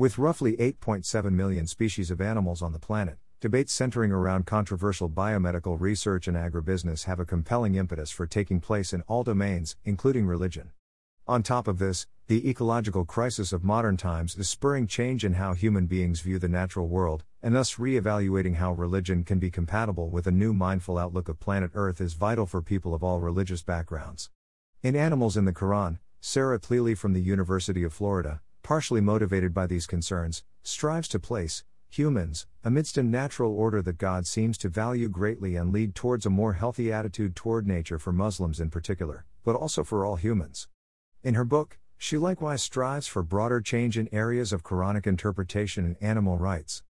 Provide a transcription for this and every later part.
With roughly 8.7 million species of animals on the planet, debates centering around controversial biomedical research and agribusiness have a compelling impetus for taking place in all domains, including religion. On top of this, the ecological crisis of modern times is spurring change in how human beings view the natural world, and thus re-evaluating how religion can be compatible with a new mindful outlook of planet Earth is vital for people of all religious backgrounds. In Animals in the Quran, Sarah Tlili from the University of Florida, partially motivated by these concerns, strives to place, humans, amidst a natural order that God seems to value greatly and lead towards a more healthy attitude toward nature for Muslims in particular, but also for all humans. In her book, she likewise strives for broader change in areas of Quranic interpretation and animal rights.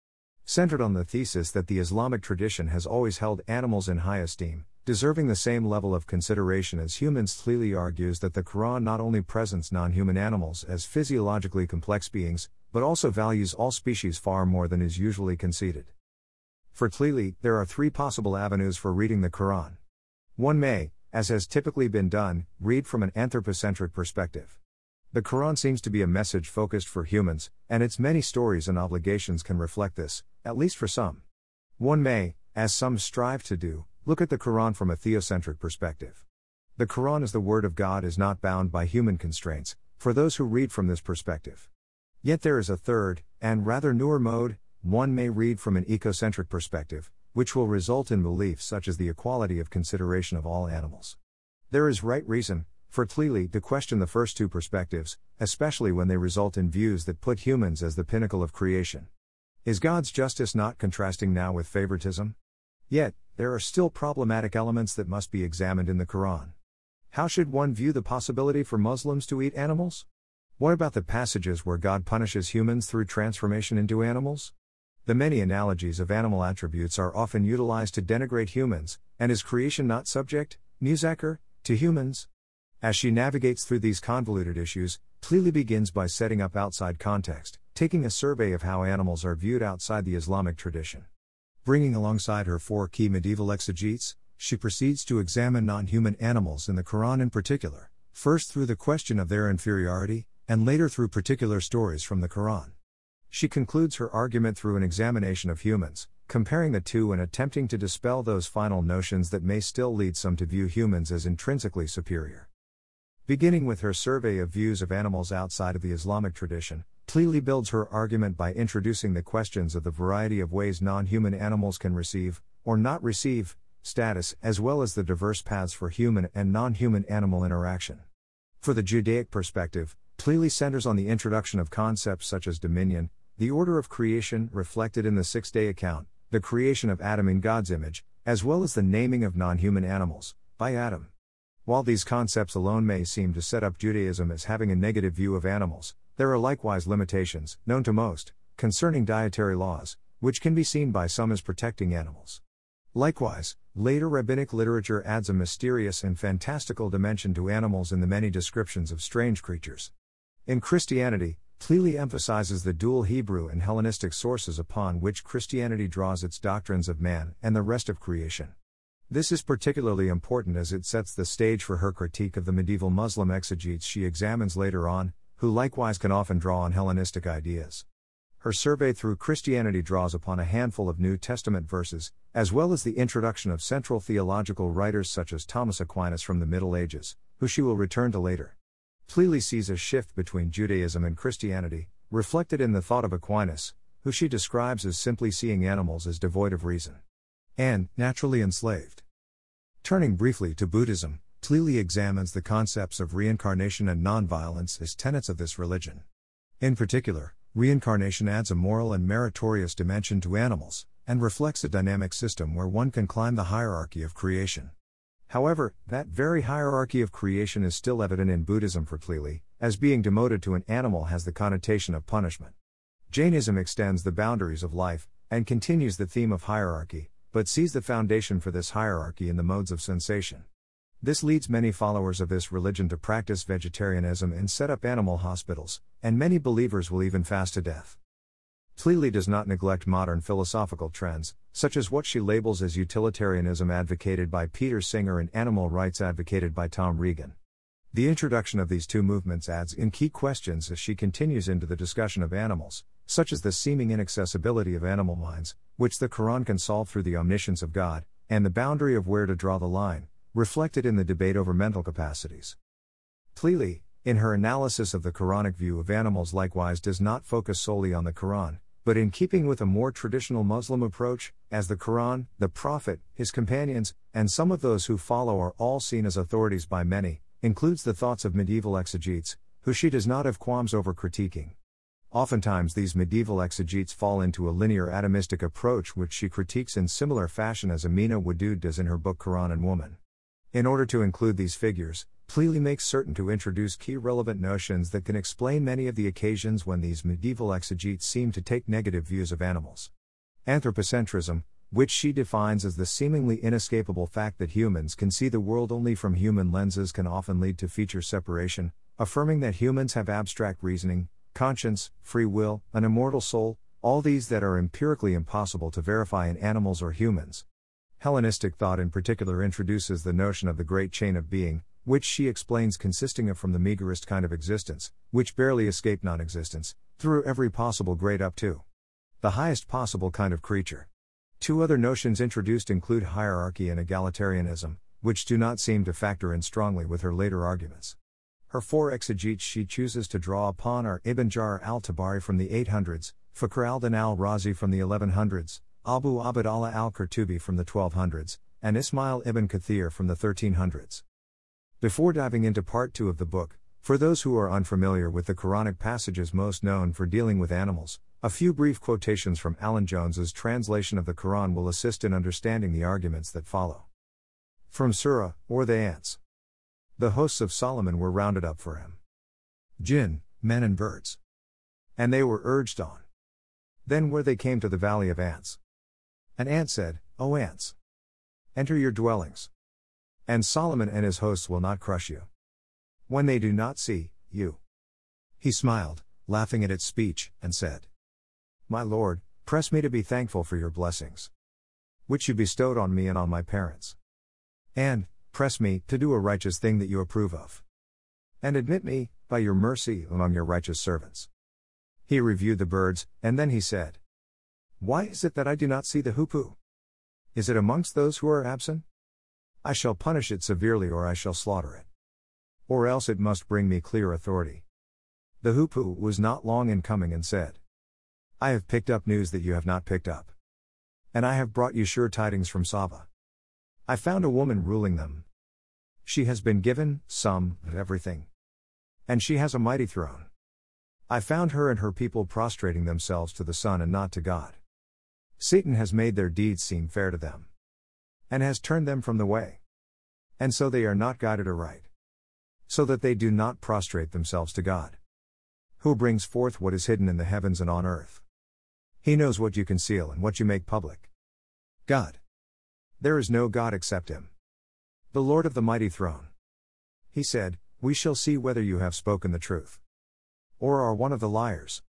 Centered on the thesis that the Islamic tradition has always held animals in high esteem, deserving the same level of consideration as humans, Tlili argues that the Quran not only presents non human animals as physiologically complex beings, but also values all species far more than is usually conceded. For Tlili, there are three possible avenues for reading the Quran. One may, as has typically been done, read from an anthropocentric perspective. The Quran seems to be a message focused for humans, and its many stories and obligations can reflect this, at least for some. One may, as some strive to do, look at the Quran from a theocentric perspective. The Quran as the Word of God is not bound by human constraints, for those who read from this perspective. Yet there is a third, and rather newer mode, one may read from an ecocentric perspective, which will result in beliefs such as the equality of consideration of all animals. There is right reason, for Tlili to question the first two perspectives, especially when they result in views that put humans as the pinnacle of creation. Is God's justice not contrasting now with favoritism? Yet, there are still problematic elements that must be examined in the Quran. How should one view the possibility for Muslims to eat animals? What about the passages where God punishes humans through transformation into animals? The many analogies of animal attributes are often utilized to denigrate humans, and is creation not subject, musakhkhar, to humans? As she navigates through these convoluted issues, Tlili begins by setting up outside context, taking a survey of how animals are viewed outside the Islamic tradition. Bringing alongside her four key medieval exegetes, she proceeds to examine non human animals in the Quran in particular, first through the question of their inferiority, and later through particular stories from the Quran. She concludes her argument through an examination of humans, comparing the two and attempting to dispel those final notions that may still lead some to view humans as intrinsically superior. Beginning with her survey of views of animals outside of the Islamic tradition, Tlili builds her argument by introducing the questions of the variety of ways non human animals can receive, or not receive, status, as well as the diverse paths for human and non human animal interaction. For the Judaic perspective, Tlili centers on the introduction of concepts such as dominion, the order of creation reflected in the six day account, the creation of Adam in God's image, as well as the naming of non human animals, by Adam. While these concepts alone may seem to set up Judaism as having a negative view of animals, there are likewise limitations, known to most, concerning dietary laws, which can be seen by some as protecting animals. Likewise, later rabbinic literature adds a mysterious and fantastical dimension to animals in the many descriptions of strange creatures. In Christianity, Tlili emphasizes the dual Hebrew and Hellenistic sources upon which Christianity draws its doctrines of man and the rest of creation. This is particularly important as it sets the stage for her critique of the medieval Muslim exegetes she examines later on, who likewise can often draw on Hellenistic ideas. Her survey through Christianity draws upon a handful of New Testament verses, as well as the introduction of central theological writers such as Thomas Aquinas from the Middle Ages, who she will return to later. Tlili sees a shift between Judaism and Christianity, reflected in the thought of Aquinas, who she describes as simply seeing animals as devoid of reason and naturally enslaved. Turning briefly to Buddhism, Tlili examines the concepts of reincarnation and nonviolence as tenets of this religion. In particular, reincarnation adds a moral and meritorious dimension to animals, and reflects a dynamic system where one can climb the hierarchy of creation. However, that very hierarchy of creation is still evident in Buddhism for Tlili, as being demoted to an animal has the connotation of punishment. Jainism extends the boundaries of life, and continues the theme of hierarchy, but sees the foundation for this hierarchy in the modes of sensation. This leads many followers of this religion to practice vegetarianism and set up animal hospitals, and many believers will even fast to death. Tlili does not neglect modern philosophical trends, such as what she labels as utilitarianism advocated by Peter Singer and animal rights advocated by Tom Regan. The introduction of these two movements adds in key questions as she continues into the discussion of animals, such as the seeming inaccessibility of animal minds, which the Quran can solve through the omniscience of God, and the boundary of where to draw the line, reflected in the debate over mental capacities. Tlili, in her analysis of the Quranic view of animals, likewise does not focus solely on the Quran, but in keeping with a more traditional Muslim approach, as the Quran, the Prophet, his companions, and some of those who follow are all seen as authorities by many, includes the thoughts of medieval exegetes, who she does not have qualms over critiquing. Oftentimes, these medieval exegetes fall into a linear atomistic approach which she critiques in similar fashion as Amina Wadud does in her book Quran and Woman. In order to include these figures, Tlili makes certain to introduce key relevant notions that can explain many of the occasions when these medieval exegetes seem to take negative views of animals. Anthropocentrism, which she defines as the seemingly inescapable fact that humans can see the world only from human lenses, can often lead to feature separation, affirming that humans have abstract reasoning, conscience, free will, an immortal soul, all these that are empirically impossible to verify in animals or humans. Hellenistic thought in particular introduces the notion of the great chain of being, which she explains consisting of from the meagerest kind of existence, which barely escape non existence, through every possible grade up to the highest possible kind of creature. Two other notions introduced include hierarchy and egalitarianism, which do not seem to factor in strongly with her later arguments. Her four exegetes she chooses to draw upon are Ibn Jarir al Tabari from the 800s, Fakhr al Din al Razi from the 1100s, Abu Abd Allah al Qurtubi from the 1200s, and Ismail ibn Kathir from the 1300s. Before diving into part 2 of the book, for those who are unfamiliar with the Quranic passages most known for dealing with animals, a few brief quotations from Alan Jones's translation of the Quran will assist in understanding the arguments that follow. From Surah, or the ants. The hosts of Solomon were rounded up for him. Jinn, men and birds. And they were urged on. Then where they came to the valley of ants. An ant said, O ants! Enter your dwellings. And Solomon and his hosts will not crush you. When they do not see, you. He smiled, laughing at its speech, and said, My Lord, press me to be thankful for your blessings, which you bestowed on me and on my parents. And, press me to do a righteous thing that you approve of. And admit me, by your mercy, among your righteous servants. He reviewed the birds, and then he said, Why is it that I do not see the hoopoe? Is it amongst those who are absent? I shall punish it severely or I shall slaughter it. Or else it must bring me clear authority. The hoopoe was not long in coming and said, I have picked up news that you have not picked up. And I have brought you sure tidings from Saba. I found a woman ruling them. She has been given, some, of everything. And she has a mighty throne. I found her and her people prostrating themselves to the sun and not to God. Satan has made their deeds seem fair to them and has turned them from the way. And so they are not guided aright. So that they do not prostrate themselves to God. Who brings forth what is hidden in the heavens and on earth. He knows what you conceal and what you make public. God. There is no God except Him. The Lord of the mighty throne. He said, We shall see whether you have spoken the truth. Or are one of the liars.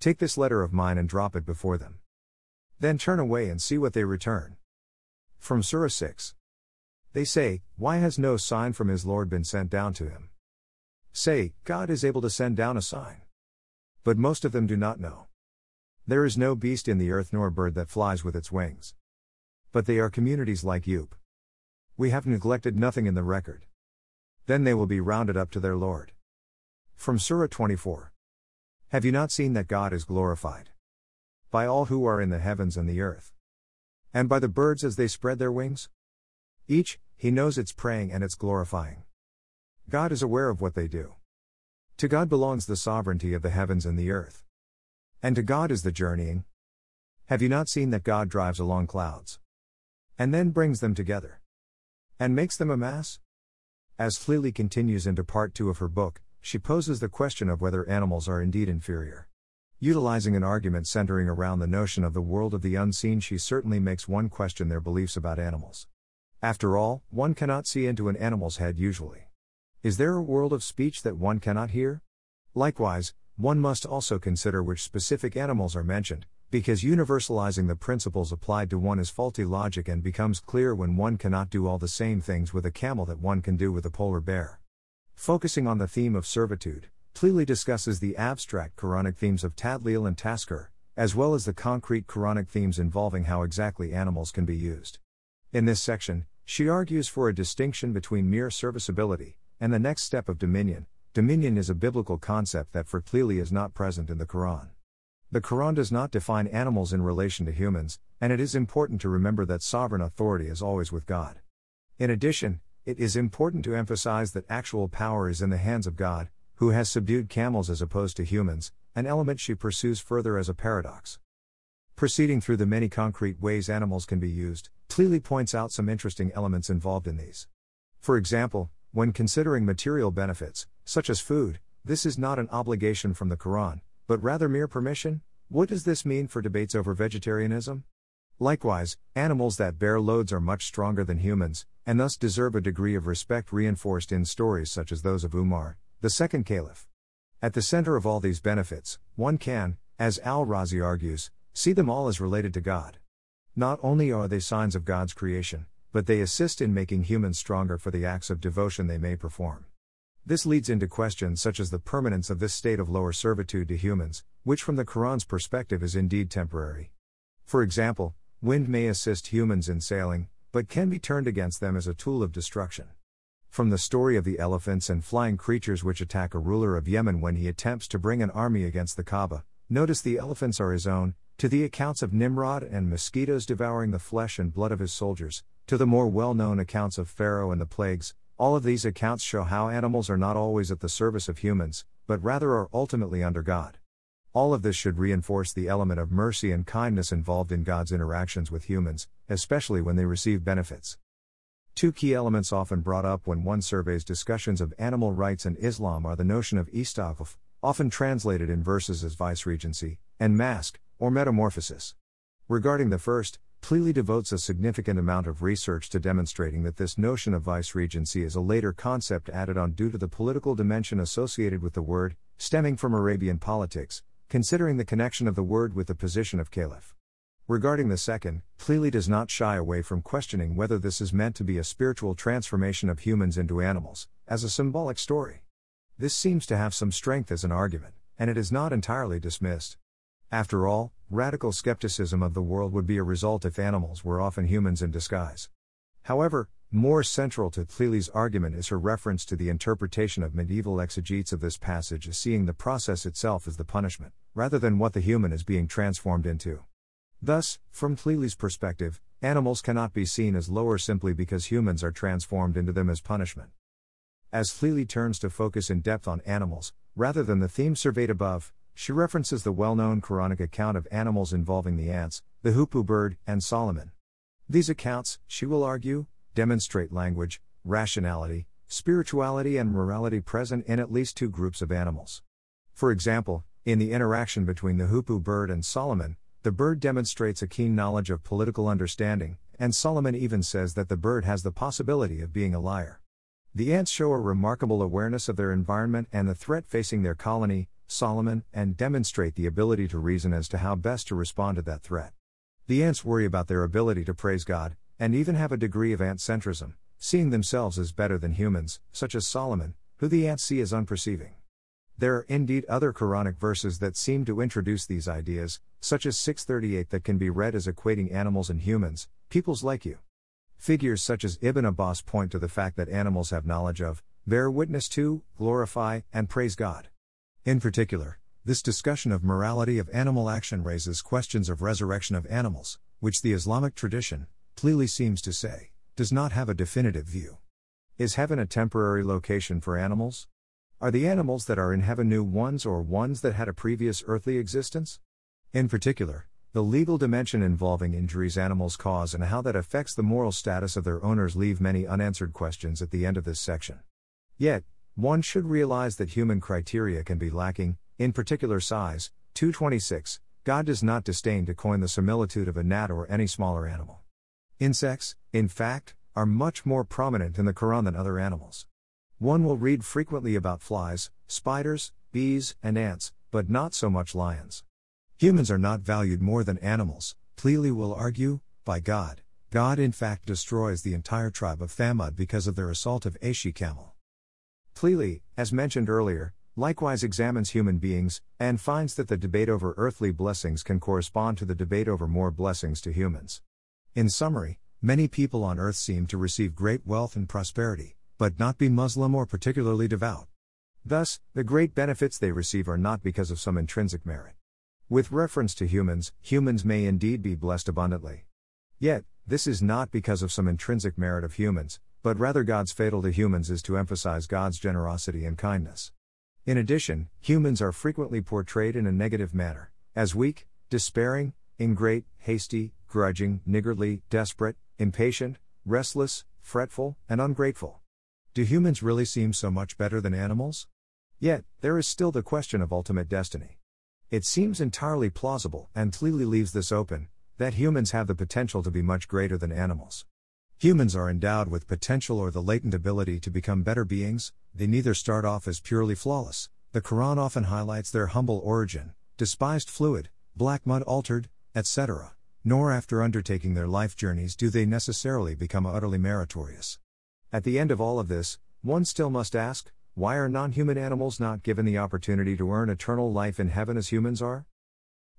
Take this letter of mine and drop it before them. Then turn away and see what they return. From Surah 6. They say, Why has no sign from his Lord been sent down to him? Say, God is able to send down a sign. But most of them do not know. There is no beast in the earth nor bird that flies with its wings. But they are communities like Yoop. We have neglected nothing in the record. Then they will be rounded up to their Lord. From Surah 24. Have you not seen that God is glorified? By all who are in the heavens and the earth. And by the birds as they spread their wings? Each, he knows its praying and its glorifying. God is aware of what they do. To God belongs the sovereignty of the heavens and the earth. And to God is the journeying. Have you not seen that God drives along clouds? And then brings them together. And makes them a mass? As Tlili continues into part two of her book, she poses the question of whether animals are indeed inferior. Utilizing an argument centering around the notion of the world of the unseen, she certainly makes one question their beliefs about animals. After all, one cannot see into an animal's head usually. Is there a world of speech that one cannot hear? Likewise, one must also consider which specific animals are mentioned, because universalizing the principles applied to one is faulty logic and becomes clear when one cannot do all the same things with a camel that one can do with a polar bear. Focusing on the theme of servitude, Tlili discusses the abstract Quranic themes of Tadlil and Taskhir, as well as the concrete Quranic themes involving how exactly animals can be used. In this section, she argues for a distinction between mere serviceability and the next step of dominion. Dominion is a biblical concept that for Tlili is not present in the Quran. The Quran does not define animals in relation to humans, and it is important to remember that sovereign authority is always with God. In addition, it is important to emphasize that actual power is in the hands of God, who has subdued camels as opposed to humans, an element she pursues further as a paradox. Proceeding through the many concrete ways animals can be used, Tlili points out some interesting elements involved in these. For example, when considering material benefits, such as food, this is not an obligation from the Quran, but rather mere permission. What does this mean for debates over vegetarianism? Likewise, animals that bear loads are much stronger than humans, and thus deserve a degree of respect reinforced in stories such as those of Umar, the second caliph. At the center of all these benefits, one can, as Al Razi argues, see them all as related to God. Not only are they signs of God's creation, but they assist in making humans stronger for the acts of devotion they may perform. This leads into questions such as the permanence of this state of lower servitude to humans, which from the Quran's perspective is indeed temporary. For example, wind may assist humans in sailing, but can be turned against them as a tool of destruction. From the story of the elephants and flying creatures which attack a ruler of Yemen when he attempts to bring an army against the Kaaba, notice the elephants are his own, to the accounts of Nimrod and mosquitoes devouring the flesh and blood of his soldiers, to the more well known accounts of Pharaoh and the plagues, all of these accounts show how animals are not always at the service of humans, but rather are ultimately under God. All of this should reinforce the element of mercy and kindness involved in God's interactions with humans, especially when they receive benefits. Two key elements often brought up when one surveys discussions of animal rights and Islam are the notion of istikhlaf, often translated in verses as viceregency, and maskh, or metamorphosis. Regarding the first, Tlili devotes a significant amount of research to demonstrating that this notion of viceregency is a later concept added on due to the political dimension associated with the word, stemming from Arabian politics, considering the connection of the word with the position of caliph. Regarding the second, Tlili does not shy away from questioning whether this is meant to be a spiritual transformation of humans into animals, as a symbolic story. This seems to have some strength as an argument, and it is not entirely dismissed. After all, radical skepticism of the world would be a result if animals were often humans in disguise. However, more central to Tlili's argument is her reference to the interpretation of medieval exegetes of this passage as seeing the process itself as the punishment, rather than what the human is being transformed into. Thus, from Tlili's perspective, animals cannot be seen as lower simply because humans are transformed into them as punishment. As Tlili turns to focus in depth on animals, rather than the theme surveyed above, she references the well known Quranic account of animals involving the ants, the hoopoe bird, and Solomon. These accounts, she will argue, demonstrate language, rationality, spirituality, and morality present in at least two groups of animals. For example, in the interaction between the hoopoe bird and Solomon, the bird demonstrates a keen knowledge of political understanding, and Solomon even says that the bird has the possibility of being a liar. The ants show a remarkable awareness of their environment and the threat facing their colony, Solomon, and demonstrate the ability to reason as to how best to respond to that threat. The ants worry about their ability to praise God, and even have a degree of ant centrism, seeing themselves as better than humans, such as Solomon, who the ants see as unperceiving. There are indeed other Quranic verses that seem to introduce these ideas, such as 638 that can be read as equating animals and humans, peoples like you. Figures such as Ibn Abbas point to the fact that animals have knowledge of, bear witness to, glorify, and praise God. In particular, this discussion of morality of animal action raises questions of resurrection of animals, which the Islamic tradition, clearly seems to say, does not have a definitive view. Is heaven a temporary location for animals? Are the animals that are in heaven new ones or ones that had a previous earthly existence? In particular, the legal dimension involving injuries animals cause and how that affects the moral status of their owners leave many unanswered questions at the end of this section. Yet, one should realize that human criteria can be lacking, in particular size. 226 God does not disdain to coin the similitude of a gnat or any smaller animal. Insects, in fact, are much more prominent in the Quran than other animals. One will read frequently about flies, spiders, bees, and ants, but not so much lions. Humans are not valued more than animals, Tlili will argue, by God. God in fact destroys the entire tribe of Thamud because of their assault of Aishi camel. Tlili, as mentioned earlier, likewise examines human beings, and finds that the debate over earthly blessings can correspond to the debate over more blessings to humans. In summary, many people on earth seem to receive great wealth and prosperity, but not be Muslim or particularly devout. Thus, the great benefits they receive are not because of some intrinsic merit. With reference to humans, humans may indeed be blessed abundantly. Yet, this is not because of some intrinsic merit of humans, but rather God's fatal to humans is to emphasize God's generosity and kindness. In addition, humans are frequently portrayed in a negative manner, as weak, despairing, ingrate, hasty, grudging, niggardly, desperate, impatient, restless, fretful, and ungrateful. Do humans really seem so much better than animals? Yet, there is still the question of ultimate destiny. It seems entirely plausible, and clearly leaves this open, that humans have the potential to be much greater than animals. Humans are endowed with potential or the latent ability to become better beings, they neither start off as purely flawless, the Quran often highlights their humble origin, despised fluid, black mud altered, etc., nor after undertaking their life journeys do they necessarily become utterly meritorious. At the end of all of this, one still must ask why are non human animals not given the opportunity to earn eternal life in heaven as humans are?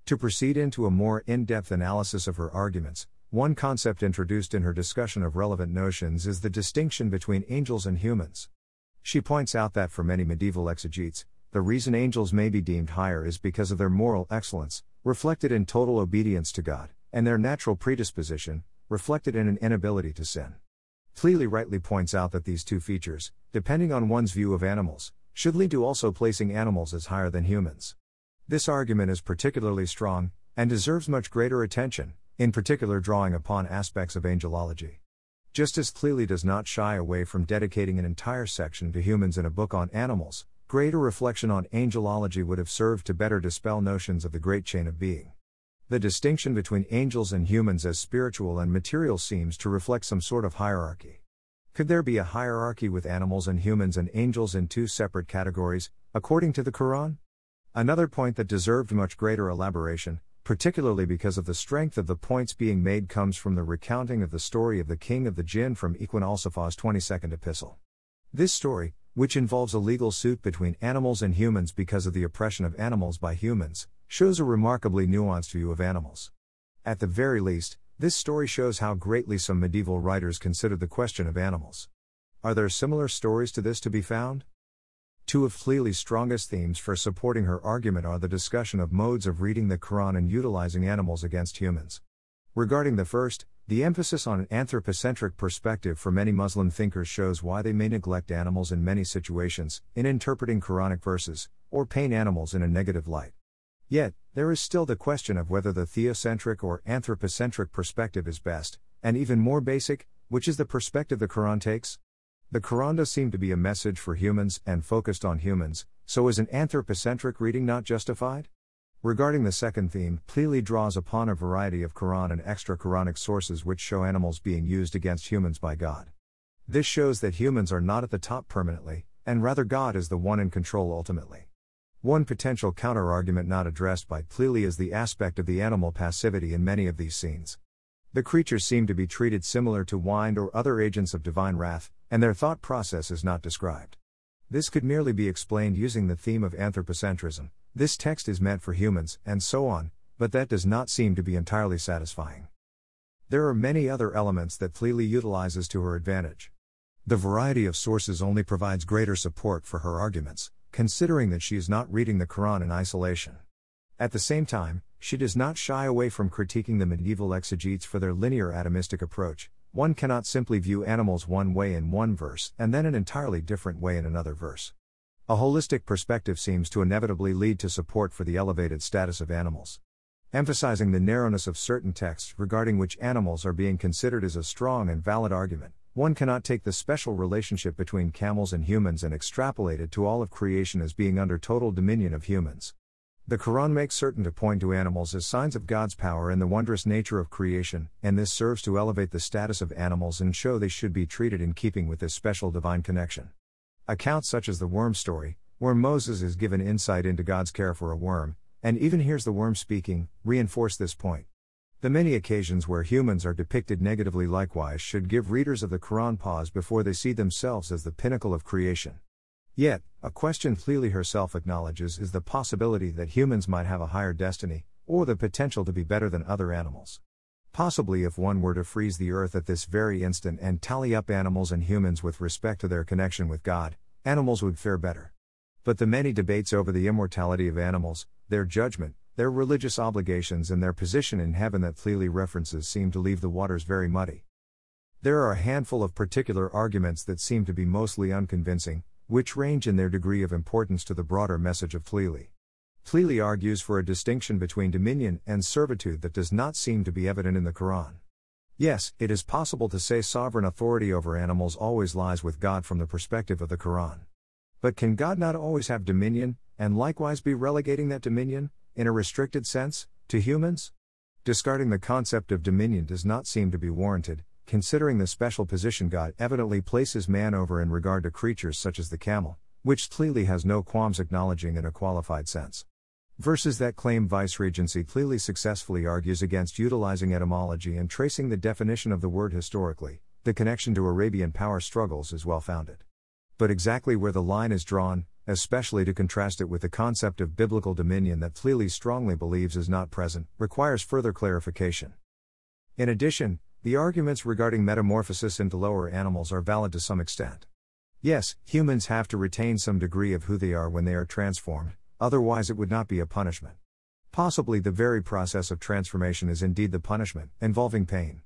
To proceed into a more in depth analysis of her arguments, one concept introduced in her discussion of relevant notions is the distinction between angels and humans. She points out that for many medieval exegetes, the reason angels may be deemed higher is because of their moral excellence, reflected in total obedience to God, and their natural predisposition, reflected in an inability to sin. Tlili rightly points out that these two features, depending on one's view of animals, should lead to also placing animals as higher than humans. This argument is particularly strong, and deserves much greater attention, in particular drawing upon aspects of angelology. Just as Tlili does not shy away from dedicating an entire section to humans in a book on animals, greater reflection on angelology would have served to better dispel notions of the great chain of being. The distinction between angels and humans as spiritual and material seems to reflect some sort of hierarchy. Could there be a hierarchy with animals and humans and angels in two separate categories, according to the Quran? Another point that deserved much greater elaboration particularly because of the strength of the points being made, comes from the recounting of the story of the king of the jinn from Ikhwan al Safa's 22nd epistle. This story, which involves a legal suit between animals and humans because of the oppression of animals by humans, shows a remarkably nuanced view of animals. At the very least, this story shows how greatly some medieval writers considered the question of animals. Are there similar stories to this to be found? Two of Tlili's strongest themes for supporting her argument are the discussion of modes of reading the Quran and utilizing animals against humans. Regarding the first, the emphasis on an anthropocentric perspective for many Muslim thinkers shows why they may neglect animals in many situations, in interpreting Quranic verses, or paint animals in a negative light. Yet, there is still the question of whether the theocentric or anthropocentric perspective is best, and even more basic, which is the perspective the Quran takes? The Quran does seem to be a message for humans and focused on humans, so is an anthropocentric reading not justified? Regarding the second theme, Tlili draws upon a variety of Quran and extra Quranic sources which show animals being used against humans by God. This shows that humans are not at the top permanently, and rather God is the one in control ultimately. One potential counterargument not addressed by Tlili is the aspect of the animal passivity in many of these scenes. The creatures seem to be treated similar to wind or other agents of divine wrath, and their thought process is not described. This could merely be explained using the theme of anthropocentrism this text is meant for humans, and so on, but that does not seem to be entirely satisfying. There are many other elements that Tlili utilizes to her advantage. The variety of sources only provides greater support for her arguments, considering that she is not reading the Quran in isolation. At the same time, she does not shy away from critiquing the medieval exegetes for their linear atomistic approach. One cannot simply view animals one way in one verse and then an entirely different way in another verse. A holistic perspective seems to inevitably lead to support for the elevated status of animals. Emphasizing the narrowness of certain texts regarding which animals are being considered is a strong and valid argument. One cannot take the special relationship between camels and humans and extrapolate it to all of creation as being under total dominion of humans. The Quran makes certain to point to animals as signs of God's power and the wondrous nature of creation, and this serves to elevate the status of animals and show they should be treated in keeping with this special divine connection. Accounts such as the worm story, where Moses is given insight into God's care for a worm, and even hears the worm speaking, reinforce this point. The many occasions where humans are depicted negatively likewise should give readers of the Quran pause before they see themselves as the pinnacle of creation. Yet, a question Tlili herself acknowledges is the possibility that humans might have a higher destiny, or the potential to be better than other animals. Possibly, if one were to freeze the earth at this very instant and tally up animals and humans with respect to their connection with God, animals would fare better. But the many debates over the immortality of animals, their judgment, their religious obligations, and their position in heaven that Tlili references seem to leave the waters very muddy. There are a handful of particular arguments that seem to be mostly unconvincing, which range in their degree of importance to the broader message of Tlili. Tlili argues for a distinction between dominion and servitude that does not seem to be evident in the Quran. Yes, it is possible to say sovereign authority over animals always lies with God from the perspective of the Quran. But can God not always have dominion, and likewise be relegating that dominion, in a restricted sense, to humans? Discarding the concept of dominion does not seem to be warranted, considering the special position God evidently places man over in regard to creatures such as the camel, which Tlili has no qualms acknowledging in a qualified sense. Verses that claim viceregency Tlili successfully argues against utilizing etymology and tracing the definition of the word historically, the connection to Arabian power struggles is well founded. But exactly where the line is drawn, especially to contrast it with the concept of biblical dominion that Tlili strongly believes is not present, requires further clarification. In addition, the arguments regarding metamorphosis into lower animals are valid to some extent. Yes, humans have to retain some degree of who they are when they are transformed, otherwise, it would not be a punishment. Possibly the very process of transformation is indeed the punishment, involving pain.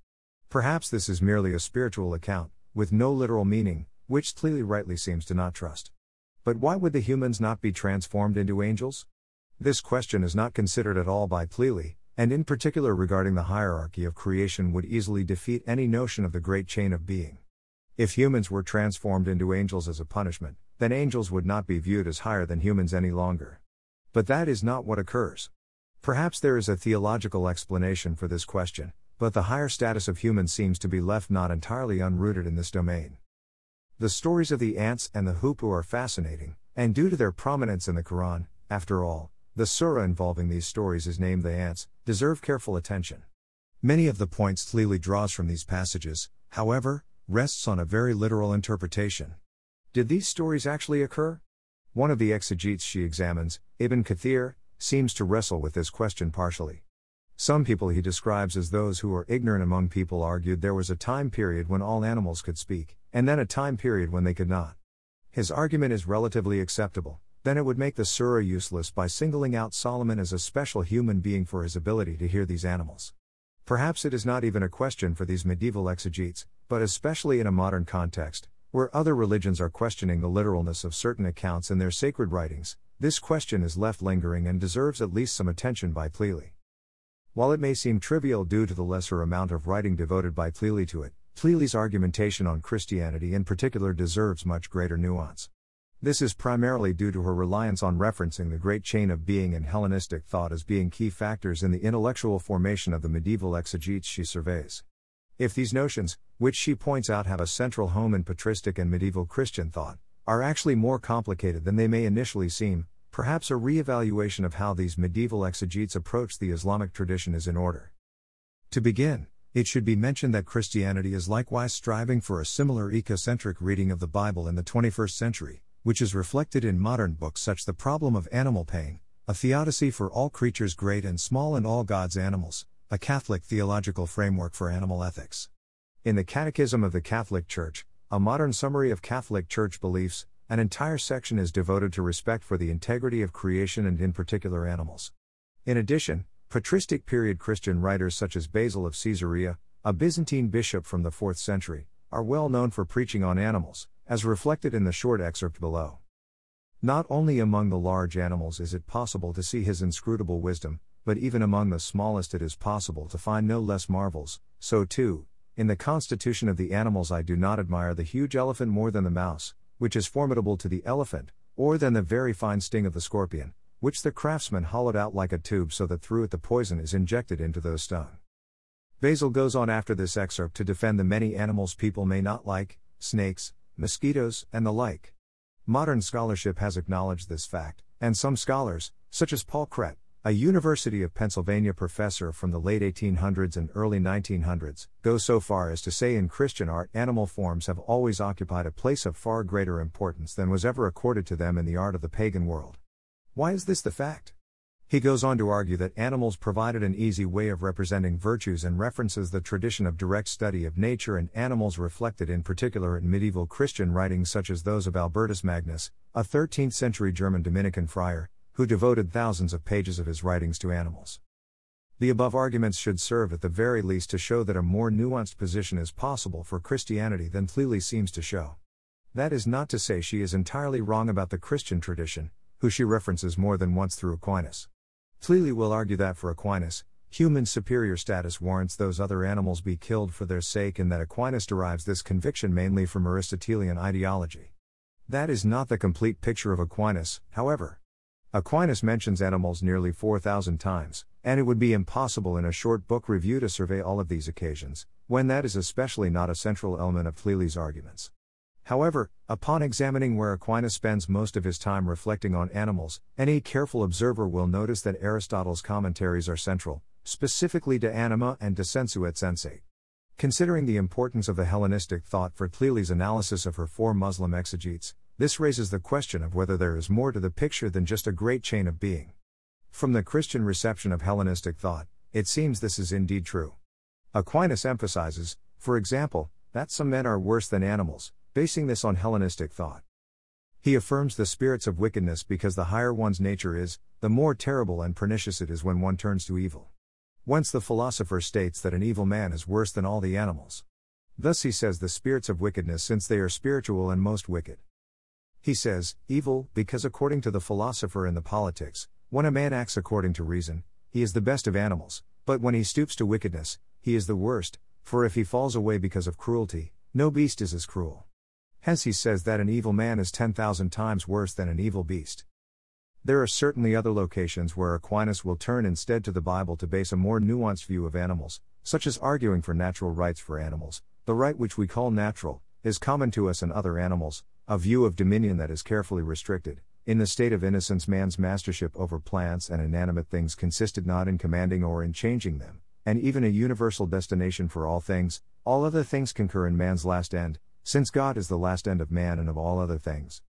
Perhaps this is merely a spiritual account, with no literal meaning, which Tlili rightly seems to not trust. But why would the humans not be transformed into angels? This question is not considered at all by Tlili, and in particular regarding the hierarchy of creation would easily defeat any notion of the great chain of being. If humans were transformed into angels as a punishment, then angels would not be viewed as higher than humans any longer. But that is not what occurs. Perhaps there is a theological explanation for this question, but the higher status of humans seems to be left not entirely unrooted in this domain. The stories of the ants and the hoopoe are fascinating, and due to their prominence in the Quran, after all, the surah involving these stories is named The Ants, deserve careful attention. Many of the points Tlili draws from these passages, however, rests on a very literal interpretation. Did these stories actually occur? One of the exegetes she examines, Ibn Kathir, seems to wrestle with this question partially. Some people he describes as those who are ignorant among people argued there was a time period when all animals could speak, and then a time period when they could not. His argument is relatively acceptable, then it would make the surah useless by singling out Solomon as a special human being for his ability to hear these animals. Perhaps it is not even a question for these medieval exegetes, but especially in a modern context, where other religions are questioning the literalness of certain accounts in their sacred writings, this question is left lingering and deserves at least some attention by Tlili. While it may seem trivial due to the lesser amount of writing devoted by Tlili to it, Tlili's argumentation on Christianity in particular deserves much greater nuance. This is primarily due to her reliance on referencing the great chain of being and Hellenistic thought as being key factors in the intellectual formation of the medieval exegetes she surveys. If these notions, which she points out have a central home in patristic and medieval Christian thought, are actually more complicated than they may initially seem, perhaps a re evaluation of how these medieval exegetes approach the Islamic tradition is in order. To begin, it should be mentioned that Christianity is likewise striving for a similar ecocentric reading of the Bible in the 21st century, which is reflected in modern books such as The Problem of Animal Pain, A Theodicy for All Creatures Great and Small and All God's Animals, a Catholic theological framework for animal ethics. In the Catechism of the Catholic Church, a modern summary of Catholic Church beliefs, an entire section is devoted to respect for the integrity of creation and in particular animals. In addition, patristic period Christian writers such as Basil of Caesarea, a Byzantine bishop from the 4th century, are well known for preaching on animals, as reflected in the short excerpt below. Not only among the large animals is it possible to see his inscrutable wisdom, but even among the smallest it is possible to find no less marvels, so too, in the constitution of the animals I do not admire the huge elephant more than the mouse, which is formidable to the elephant, or than the very fine sting of the scorpion, which the craftsman hollowed out like a tube so that through it the poison is injected into those stung. Basil goes on after this excerpt to defend the many animals people may not like snakes, mosquitoes, and the like. Modern scholarship has acknowledged this fact, and some scholars, such as Paul Cret, a University of Pennsylvania professor from the late 1800s and early 1900s, goes so far as to say in Christian art animal forms have always occupied a place of far greater importance than was ever accorded to them in the art of the pagan world. Why is this the fact? He goes on to argue that animals provided an easy way of representing virtues and references the tradition of direct study of nature and animals reflected in particular in medieval Christian writings such as those of Albertus Magnus, a 13th century German Dominican friar, who devoted thousands of pages of his writings to animals. The above arguments should serve at the very least to show that a more nuanced position is possible for Christianity than Tlili seems to show. That is not to say she is entirely wrong about the Christian tradition, who she references more than once through Aquinas. Tlili will argue that for Aquinas, human superior status warrants those other animals be killed for their sake and that Aquinas derives this conviction mainly from Aristotelian ideology. That is not the complete picture of Aquinas, however. Aquinas mentions animals nearly 4,000 times, and it would be impossible in a short book review to survey all of these occasions, when that is especially not a central element of Tlili's arguments. However, upon examining where Aquinas spends most of his time reflecting on animals, any careful observer will notice that Aristotle's commentaries are central, specifically De Anima and De Sensu et Sensato. Considering the importance of the Hellenistic thought for Tlili's analysis of her four Muslim exegetes, this raises the question of whether there is more to the picture than just a great chain of being. From the Christian reception of Hellenistic thought, it seems this is indeed true. Aquinas emphasizes, for example, that some men are worse than animals, basing this on Hellenistic thought. He affirms the spirits of wickedness because the higher one's nature is, the more terrible and pernicious it is when one turns to evil. Whence the philosopher states that an evil man is worse than all the animals. Thus he says the spirits of wickedness since they are spiritual and most wicked. He says, evil, because according to the philosopher in the politics, when a man acts according to reason, he is the best of animals, but when he stoops to wickedness, he is the worst, for if he falls away because of cruelty, no beast is as cruel. Hence he says that an evil man is 10,000 times worse than an evil beast. There are certainly other locations where Aquinas will turn instead to the Bible to base a more nuanced view of animals, such as arguing for natural rights for animals. The right which we call natural is common to us and other animals, a view of dominion that is carefully restricted. In the state of innocence, man's mastership over plants and inanimate things consisted not in commanding or in changing them, and even a universal destination for all things, all other things concur in man's last end, since God is the last end of man and of all other things.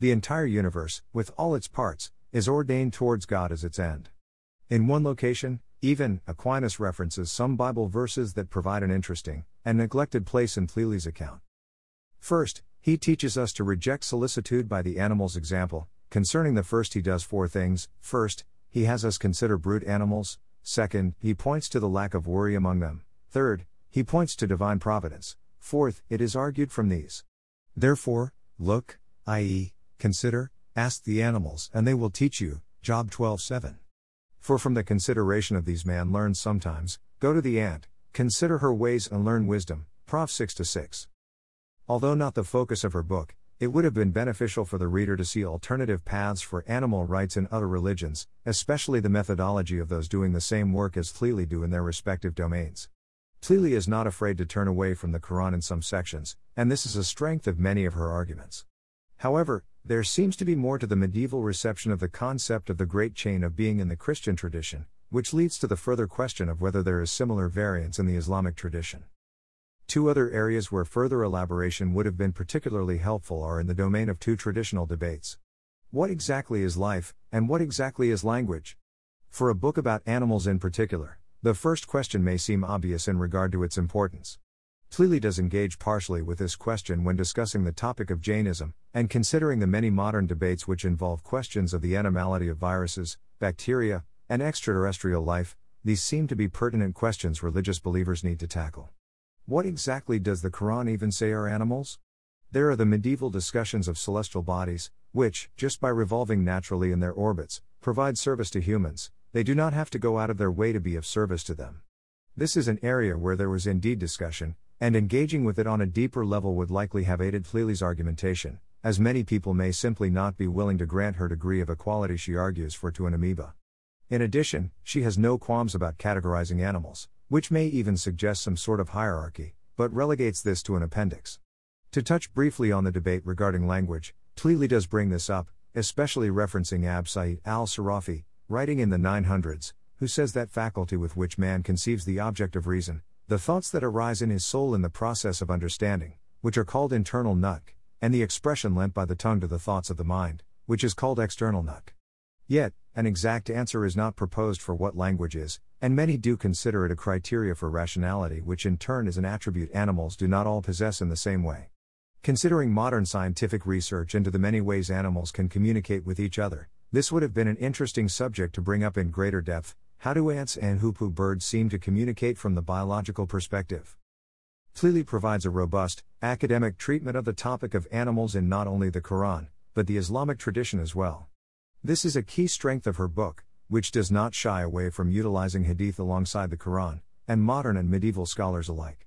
The entire universe, with all its parts, is ordained towards God as its end. In one location, even, Aquinas references some Bible verses that provide an interesting and neglected place in Tlili's account. First, he teaches us to reject solicitude by the animal's example. Concerning the first, he does four things. First, he has us consider brute animals. Second, he points to the lack of worry among them. Third, he points to divine providence. Fourth, it is argued from these. Therefore, look, i.e., consider, ask the animals, and they will teach you. Job 12:7. For from the consideration of these man learns sometimes, go to the ant, consider her ways and learn wisdom. Prov 6 6. Although not the focus of her book, it would have been beneficial for the reader to see alternative paths for animal rights in other religions, especially the methodology of those doing the same work as Tlili do in their respective domains. Tlili is not afraid to turn away from the Quran in some sections, and this is a strength of many of her arguments. However, there seems to be more to the medieval reception of the concept of the great chain of being in the Christian tradition, which leads to the further question of whether there is similar variance in the Islamic tradition. Two other areas where further elaboration would have been particularly helpful are in the domain of two traditional debates. What exactly is life, and what exactly is language? For a book about animals in particular, the first question may seem obvious in regard to its importance. Tlili does engage partially with this question when discussing the topic of Jainism, and considering the many modern debates which involve questions of the animality of viruses, bacteria, and extraterrestrial life, these seem to be pertinent questions religious believers need to tackle. What exactly does the Quran even say are animals? There are the medieval discussions of celestial bodies, which, just by revolving naturally in their orbits, provide service to humans, they do not have to go out of their way to be of service to them. This is an area where there was indeed discussion, and engaging with it on a deeper level would likely have aided Tlili's argumentation, as many people may simply not be willing to grant her degree of equality she argues for to an amoeba. In addition, she has no qualms about categorizing animals, which may even suggest some sort of hierarchy, but relegates this to an appendix. To touch briefly on the debate regarding language, Tlili does bring this up, especially referencing Abu Said al Sirafi, writing in the 900s, who says that faculty with which man conceives the object of reason, the thoughts that arise in his soul in the process of understanding, which are called internal nutq, and the expression lent by the tongue to the thoughts of the mind, which is called external nutq. Yet, an exact answer is not proposed for what language is, and many do consider it a criteria for rationality, which in turn is an attribute animals do not all possess in the same way. Considering modern scientific research into the many ways animals can communicate with each other, this would have been an interesting subject to bring up in greater depth. How do ants and hoopoe birds seem to communicate from the biological perspective? Tlili provides a robust, academic treatment of the topic of animals in not only the Quran, but the Islamic tradition as well. This is a key strength of her book, which does not shy away from utilizing Hadith alongside the Quran, and modern and medieval scholars alike.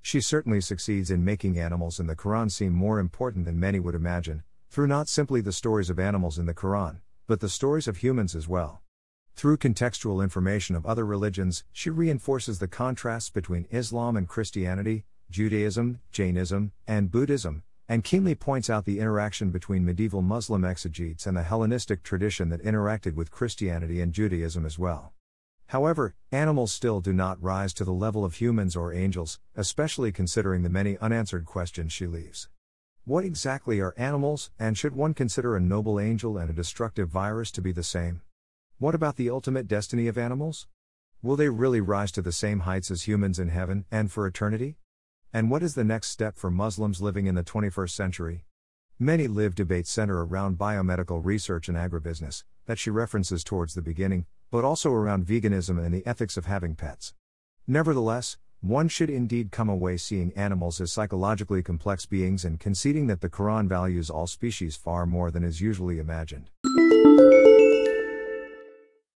She certainly succeeds in making animals in the Quran seem more important than many would imagine, through not simply the stories of animals in the Quran, but the stories of humans as well. Through contextual information of other religions, she reinforces the contrasts between Islam and Christianity, Judaism, Jainism, and Buddhism, and keenly points out the interaction between medieval Muslim exegetes and the Hellenistic tradition that interacted with Christianity and Judaism as well. However, animals still do not rise to the level of humans or angels, especially considering the many unanswered questions she leaves. What exactly are animals, and should one consider a noble angel and a destructive virus to be the same? What about the ultimate destiny of animals? Will they really rise to the same heights as humans in heaven and for eternity? And what is the next step for Muslims living in the 21st century? Many live debates center around biomedical research and agribusiness, that she references towards the beginning, but also around veganism and the ethics of having pets. Nevertheless, one should indeed come away seeing animals as psychologically complex beings and conceding that the Quran values all species far more than is usually imagined.